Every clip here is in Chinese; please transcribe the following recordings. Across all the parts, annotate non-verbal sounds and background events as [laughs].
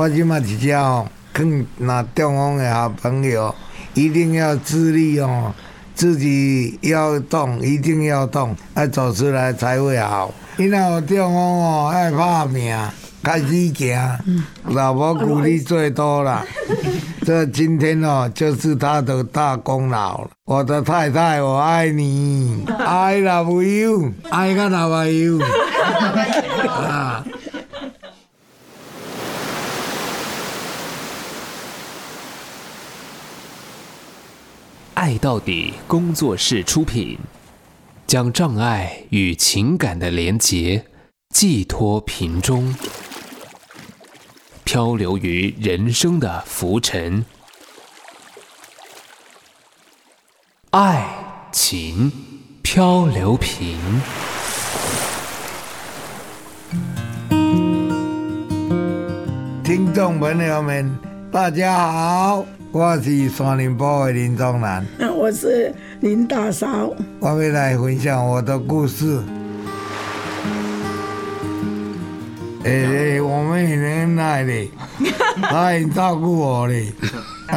我即嘛是只哦，更那中风的好朋友，一定要自立哦，自己要动，一定要动，要走出来才会好。因为我中风哦爱拍命，开始行，老婆鼓励最多了。[laughs] 这今天哦，就是他的大功劳。我的太太，我爱你，I love you，I love you。[laughs] [laughs] 啊。爱到底工作室出品，将障碍与情感的连结寄托瓶中，漂流于人生的浮沉，爱情漂流瓶。听众朋友们，大家好。我是山林堡的林宗男，我是林大嫂，我们来分享我的故事。哎、欸，我们很恩爱的，[laughs] 他很照顾我的，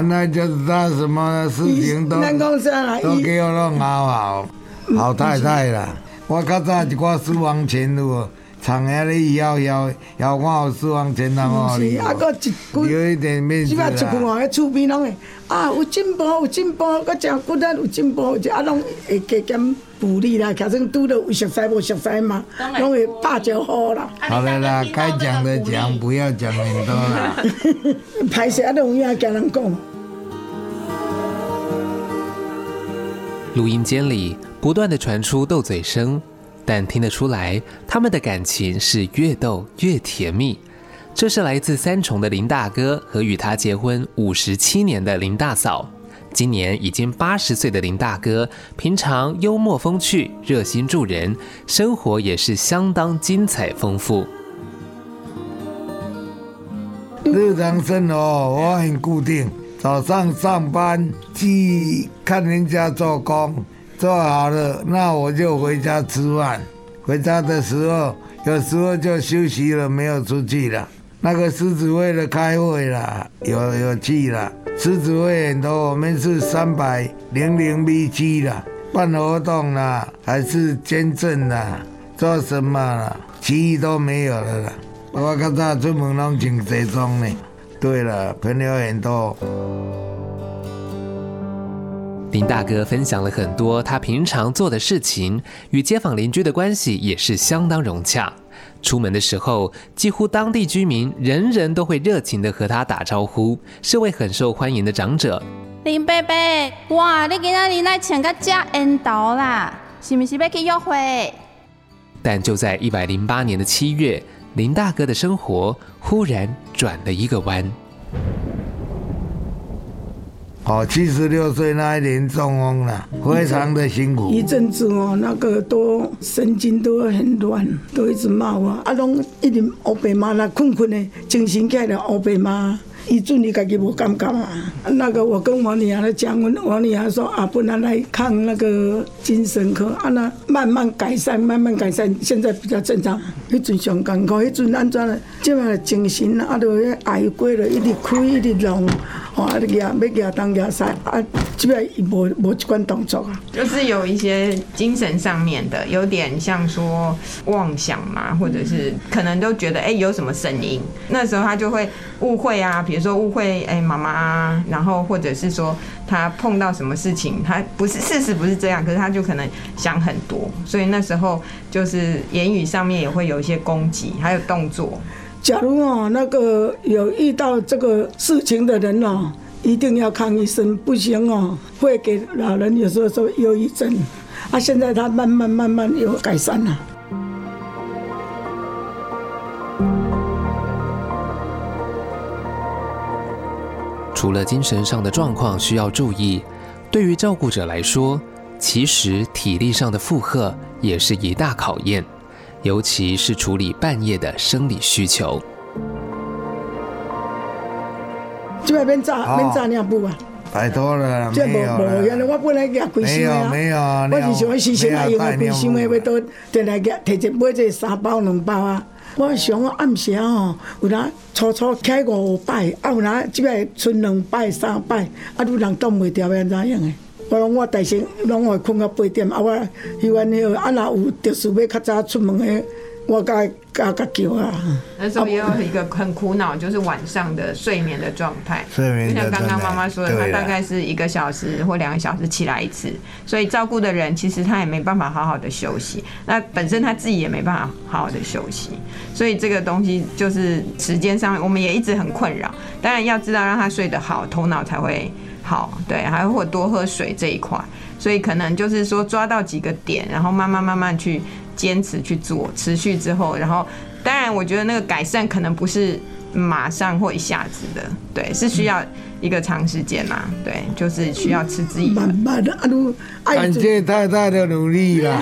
那就是他什么事情都都给我弄好好，好太太啦。我较早一挂私房钱路。长下哩摇摇摇，看有四方钱呐哦！是啊，搁一句，有一点面子啦。即摆出去外厝边拢会啊，有进步有进步，搁真骨力有进步，就啊拢会加减鼓励啦。拄着有熟悉无熟悉嘛，拢会拍招呼啦。好了啦，该讲的讲，不要讲很多啦。歹势啊，都有影跟人讲。录音间里不断的传出斗嘴声。但听得出来，他们的感情是越斗越甜蜜。这是来自三重的林大哥和与他结婚五十七年的林大嫂。今年已经八十岁的林大哥，平常幽默风趣、热心助人，生活也是相当精彩丰富。日常生活我很固定，早上上班去看人家做工。做好了，那我就回家吃饭。回家的时候，有时候就休息了，没有出去了。那个狮子会的开会了，有有去了。狮子会很多，我们是三百零零 B 七了，办活动了，还是捐赠了，做什么了？其余都没有了啦。我刚才出门拢穿西装呢。对了，朋友很多。林大哥分享了很多他平常做的事情，与街坊邻居的关系也是相当融洽。出门的时候，几乎当地居民人人都会热情地和他打招呼，是位很受欢迎的长者。林伯伯，哇，你今天来请个假缘投啦，是不是要去约会？但就在一百零八年的七月，林大哥的生活忽然转了一个弯。哦，七十六岁那一年中风了，非常的辛苦。一阵子哦，那个都神经都很乱，都一直骂我，啊，拢一直乌白骂，那困困的，精神起来乌白骂。伊阵你家己无感觉啊？那个我跟我女儿来讲，我我女儿说啊，不能来看那个精神科，啊，那慢慢改善，慢慢改善，现在比较正常。迄阵上艰苦，迄阵安怎了？即摆精神啊，都挨过了，一直开，一直弄。哦，啊，你要要当牙塞啊，基本上无无这款动作啊。就是有一些精神上面的，有点像说妄想嘛，或者是可能都觉得哎、有什么声音，那时候他就会误会啊，比如说误会哎妈妈，然后或者是说他碰到什么事情，他不是事实不是这样，可是他就可能想很多，所以那时候就是言语上面也会有一些攻击，还有动作。假如哦，那个有遇到这个事情的人哦，一定要看医生，不行哦，会给老人有时候说忧郁症。啊，现在他慢慢慢慢有改善了。除了精神上的状况需要注意，对于照顾者来说，其实体力上的负荷也是一大考验。尤其是处理半夜的生理需求。这边免炸，免炸尿布啊！拜托了，没有了。我本来没有没有，我是想要洗洗啊，心的要都得来给提前买这三包两包啊。我想暗时哦，有哪初初开五摆，啊有哪即摆剩两摆三摆，啊有人挡袂掉要安怎样诶？我拢我大声拢会困到八点，啊我希望迄个啊若有特殊要较早出门的。我该该该叫啊！那时候也有一个很苦恼，就是晚上的睡眠的状态。睡眠就像刚刚妈妈说的，他大概是一个小时或两个小时起来一次，所以照顾的人其实他也没办法好好的休息。那本身他自己也没办法好好的休息，所以这个东西就是时间上我们也一直很困扰。当然要知道让他睡得好，头脑才会好。对，还会多喝水这一块。所以可能就是说抓到几个点，然后慢慢慢慢去。坚持去做，持续之后，然后当然，我觉得那个改善可能不是马上或一下子的，对，是需要一个长时间嘛，对，就是需要持之以恒。慢慢的，感谢太太的努力啦，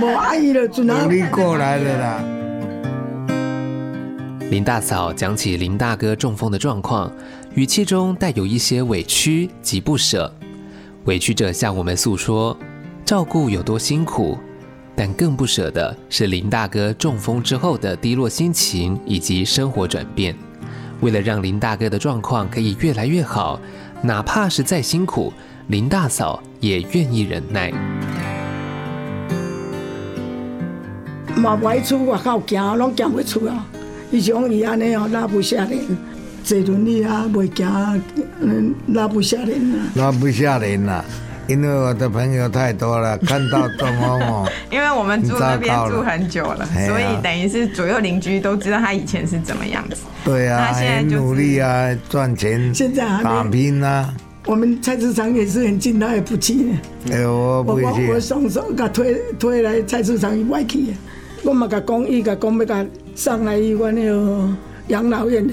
[laughs] 努力过来的啦。林大嫂讲起林大哥中风的状况，语气中带有一些委屈及不舍，委屈着向我们诉说照顾有多辛苦。但更不舍的是林大哥中风之后的低落心情以及生活转变。为了让林大哥的状况可以越来越好，哪怕是再辛苦，林大嫂也愿意忍耐。嘛不爱出外口行，拢行袂出啊！伊像伊安尼哦，拉不下脸，坐轮椅啊，袂行，嗯，拉不下人啊，拉不下人啊。因为我的朋友太多了，看到东风哦。因为我们住那边住很久了，[laughs] 所以等于是左右邻居都知道他以前是怎么样子。对啊，他现在很努力啊，赚钱，现在打拼啊。我们菜市场也是很近，他也不去。哎，我不去。我双手给他推推来菜市场以外去。我嘛甲讲，伊甲讲要甲送来医院那个养老院，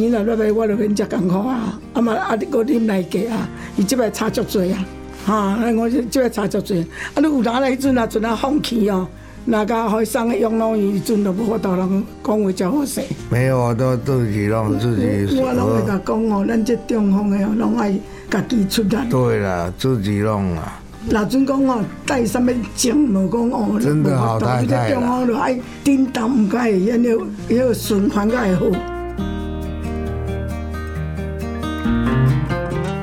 钱若落来我就免遮艰苦啊。啊嘛啊，个啉来给啊，伊即摆差足多啊。哈，我就就要查足济，啊！你有哪来迄阵啊？阵啊放弃哦，那个会送去养老院，阵都无法度人讲话真好势。没有，我都自己弄自己。我拢会甲讲哦，咱这中风的哦，拢爱家己出力。对啦，自己弄啊。那阵讲哦，带什么证无讲哦，真的好太太啦。中风就爱叮当，唔该，因为因为循环个会好。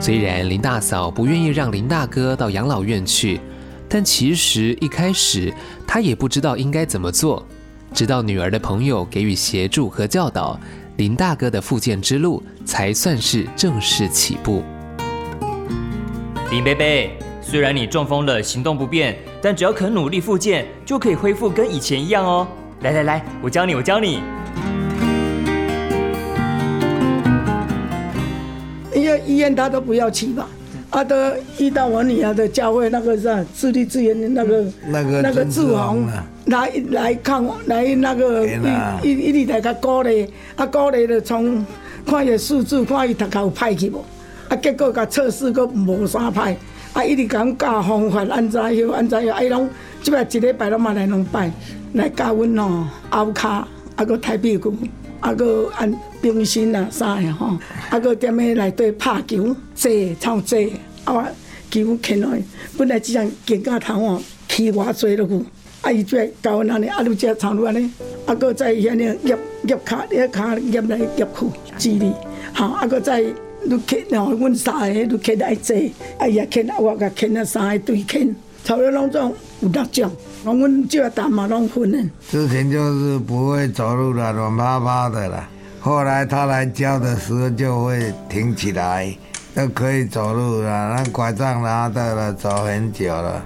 虽然林大嫂不愿意让林大哥到养老院去，但其实一开始她也不知道应该怎么做。直到女儿的朋友给予协助和教导，林大哥的复健之路才算是正式起步。林贝贝，虽然你中风了，行动不便，但只要肯努力复健，就可以恢复跟以前一样哦。来来来，我教你，我教你。医院他都不要去吧，啊，都遇到我女儿的教会那个是自立自源的那个那个那个志宏来来看我，来那个一一一直在甲鼓励，啊鼓励的从看伊数字，看伊读书有歹去无，啊结果甲测试阁无啥歹，啊一直讲教方法安怎样安怎样，啊伊拢即摆一礼拜拢嘛来两摆来教阮哦，后骹啊阁抬屁股。啊，阁按冰心啊啥的吼，啊，阁踮咧内底拍球，坐操坐，啊我，球牵落，本来只样肩胛头哦，起偌济落去，啊，伊就教阮安尼，啊，你只操路安尼，啊，阁再遐尼夹夹卡，你卡夹来夹去，直立，吼，啊，阁再你牵，吼，阮三个你牵来坐，啊，伊也牵，我甲牵啊三个对牵，操了拢总有六种。我们就要打马龙粉呢。之前就是不会走路了，软趴趴的了。后来他来教的时候就会挺起来，就可以走路了。那拐杖拿的了，走很久了。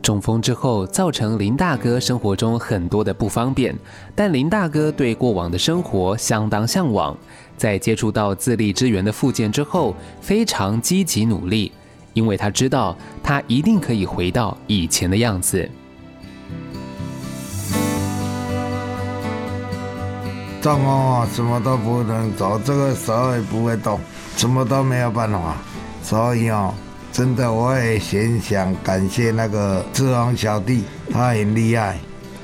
中风之后，造成林大哥生活中很多的不方便，但林大哥对过往的生活相当向往。在接触到自立支援的附件之后，非常积极努力。因为他知道，他一定可以回到以前的样子。中风啊，什么都不能走，这个手也不会动，什么都没有办法。所以哦，真的我也很想感谢那个志宏小弟，他很厉害，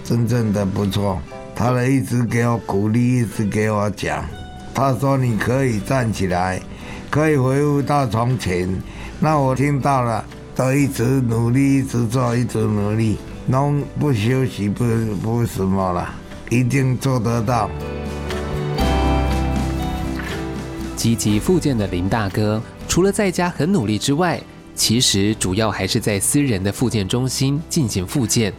真正的不错。他一直给我鼓励，一直给我讲，他说你可以站起来，可以回复到从前。那我听到了，都一直努力，一直做，一直努力。拢不休息，不不什么了，一定做得到。积极复健的林大哥，除了在家很努力之外，其实主要还是在私人的复健中心进行复健。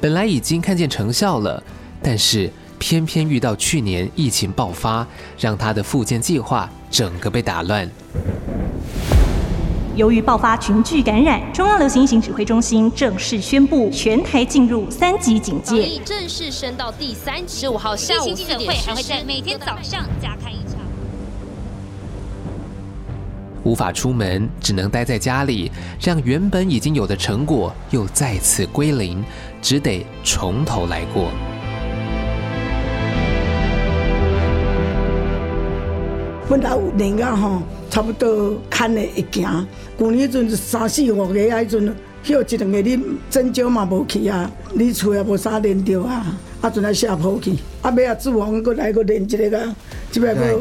本来已经看见成效了，但是偏偏遇到去年疫情爆发，让他的复健计划整个被打乱。由于爆发群聚感染，中央流行疫情指挥中心正式宣布全台进入三级警戒，正式升到第三级。十五号下午四点会还会在每天早上加开一场。无法出门，只能待在家里，让原本已经有的成果又再次归零，只得从头来过。本来有年啊吼，差不多牵的会行。旧年迄阵三四五个啊，迄阵休一两个日，针灸嘛无去啊，你厝也无啥练着啊，啊阵来下坡去，啊尾啊自王佫来个练一个啊，即摆个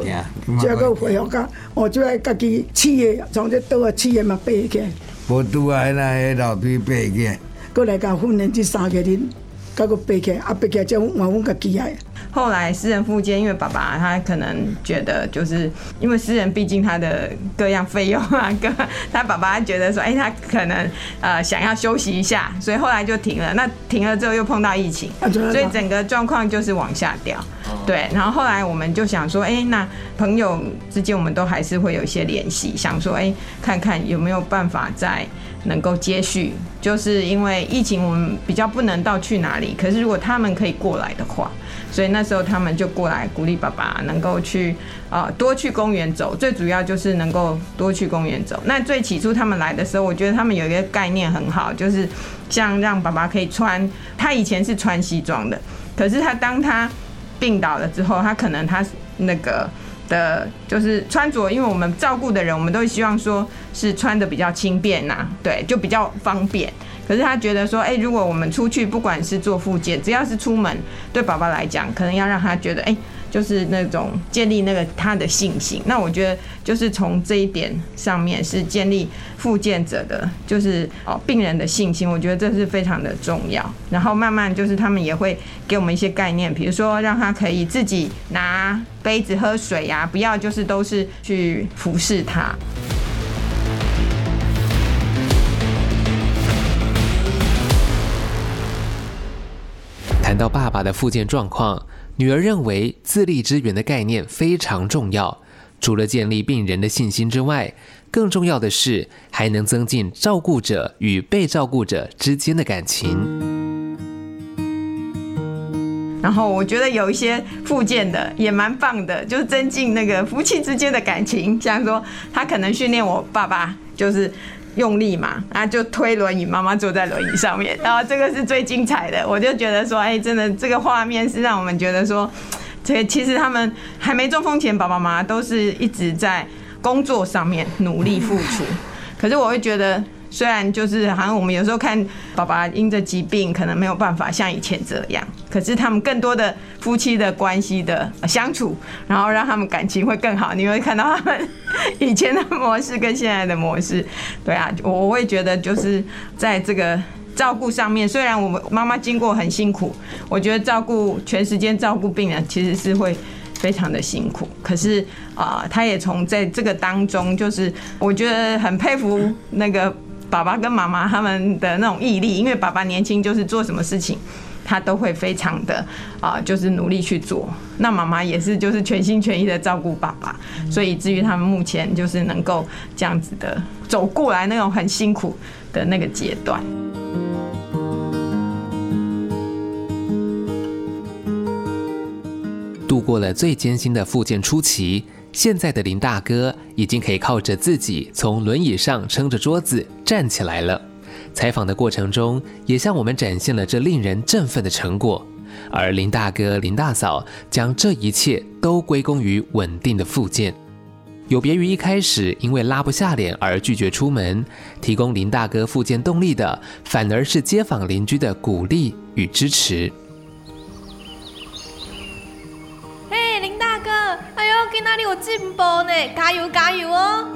即摆个恢复甲，哦即摆家己试的从这倒啊试的嘛爬起来。无拄啊，那迄楼梯爬起来，过来甲训练即三个人，甲个爬起来，啊爬起来才换阮家己来。后来私人复健，因为爸爸他可能觉得，就是因为私人毕竟他的各样费用啊，各他爸爸觉得说，哎，他可能呃想要休息一下，所以后来就停了。那停了之后又碰到疫情，所以整个状况就是往下掉。对，然后后来我们就想说，哎，那朋友之间我们都还是会有一些联系，想说，哎，看看有没有办法再能够接续。就是因为疫情，我们比较不能到去哪里，可是如果他们可以过来的话。所以那时候他们就过来鼓励爸爸能够去呃多去公园走，最主要就是能够多去公园走。那最起初他们来的时候，我觉得他们有一个概念很好，就是像让爸爸可以穿，他以前是穿西装的，可是他当他病倒了之后，他可能他那个的就是穿着，因为我们照顾的人，我们都希望说是穿得比较轻便呐，对，就比较方便。可是他觉得说，哎，如果我们出去，不管是做复健，只要是出门，对宝宝来讲，可能要让他觉得，哎，就是那种建立那个他的信心。那我觉得，就是从这一点上面是建立复健者的，就是哦病人的信心。我觉得这是非常的重要。然后慢慢就是他们也会给我们一些概念，比如说让他可以自己拿杯子喝水呀，不要就是都是去服侍他。爸爸的复健状况，女儿认为自立支援的概念非常重要。除了建立病人的信心之外，更重要的是还能增进照顾者与被照顾者之间的感情。然后我觉得有一些复健的也蛮棒的，就是增进那个夫妻之间的感情。像说他可能训练我爸爸，就是。用力嘛，啊，就推轮椅，妈妈坐在轮椅上面，然后这个是最精彩的，我就觉得说，哎，真的这个画面是让我们觉得说，[tsk] 这其实他们还没中风前，爸爸妈妈都是一直在工作上面努力付出，可是我会觉得。虽然就是好像我们有时候看爸爸因着疾病可能没有办法像以前这样，可是他们更多的夫妻的关系的相处，然后让他们感情会更好。你会看到他们以前的模式跟现在的模式，对啊，我我会觉得就是在这个照顾上面，虽然我们妈妈经过很辛苦，我觉得照顾全时间照顾病人其实是会非常的辛苦，可是啊，他也从在这个当中，就是我觉得很佩服那个。爸爸跟妈妈他们的那种毅力，因为爸爸年轻，就是做什么事情，他都会非常的啊，就是努力去做。那妈妈也是，就是全心全意的照顾爸爸，所以至于他们目前就是能够这样子的走过来那种很辛苦的那个阶段。度过了最艰辛的复健初期。现在的林大哥已经可以靠着自己从轮椅上撑着桌子站起来了。采访的过程中，也向我们展现了这令人振奋的成果。而林大哥、林大嫂将这一切都归功于稳定的复健。有别于一开始因为拉不下脸而拒绝出门，提供林大哥复健动力的，反而是街坊邻居的鼓励与支持。去哪里有进步呢？加油加油哦！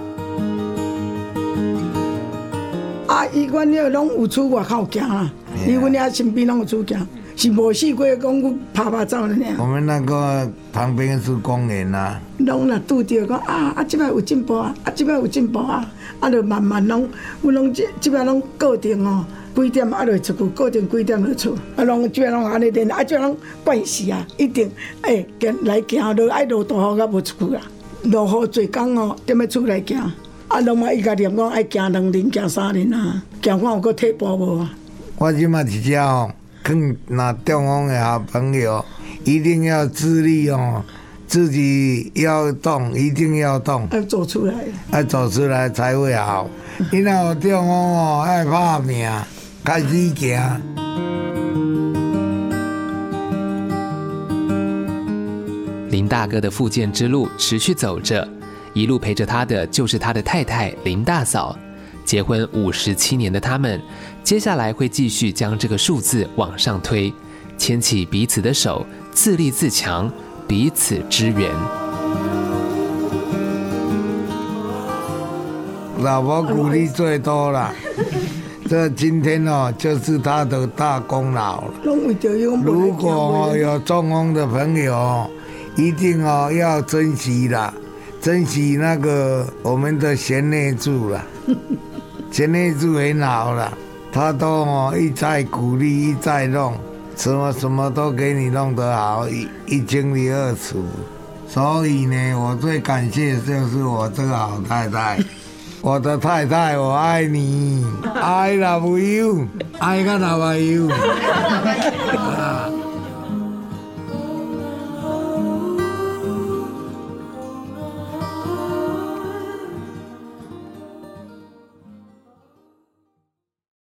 啊，伊阮遐拢有出外口行啊，伊阮遐身边拢有出行，是无试过讲阮拍拍走的呢。我们那个旁边是公园啊，拢若拄着讲啊啊，即摆有进步啊，啊即摆有进步啊，啊就慢慢拢，阮拢即即摆拢固定哦。几点啊？就出去，固定几点就出。啊，拢即摆拢安尼练，啊即摆拢惯势啊，一定诶，行来行落爱落大雨甲无出去啊。落雨济工哦，踮咧厝内行。啊，拢嘛伊家念讲爱行两年，行三年啊，行看有搁退步无啊。我即嘛是遮哦，劝那中央的好朋友一定要自立哦，自己要动，一定要动，要走出来，要走出来才会好。因为我中央哦爱拍拼。开始行。林大哥的复健之路持续走着，一路陪着他的就是他的太太林大嫂。结婚五十七年的他们，接下来会继续将这个数字往上推，牵起彼此的手，自立自强，彼此支援。老婆鼓励最多了。这今天哦，就是他的大功劳了。如果有中风的朋友，一定哦要珍惜啦，珍惜那个我们的贤内助了。[laughs] 贤内助很好了，他都哦一再鼓励，一再弄，什么什么都给你弄得好，一一清二楚。所以呢，我最感谢就是我这个好太太。我的太太，我爱你，I love you，爱个老朋友。